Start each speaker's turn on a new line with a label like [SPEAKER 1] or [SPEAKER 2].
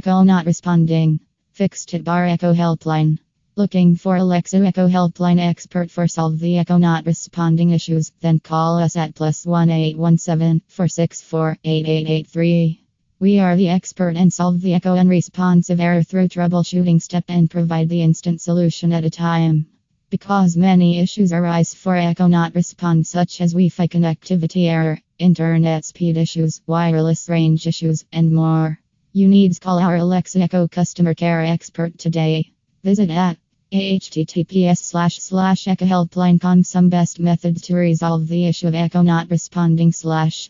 [SPEAKER 1] Echo not responding. Fixed it bar Echo helpline. Looking for Alexa Echo helpline expert for solve the Echo not responding issues? Then call us at plus one eight one seven four six four eight eight eight three. We are the expert and solve the echo unresponsive error through troubleshooting step and provide the instant solution at a time. Because many issues arise for echo not respond such as Wi-Fi connectivity error, internet speed issues, wireless range issues, and more. You needs call our Alexa Echo customer care expert today. Visit at https slash slash echo helpline.com some best method to resolve the issue of echo not responding slash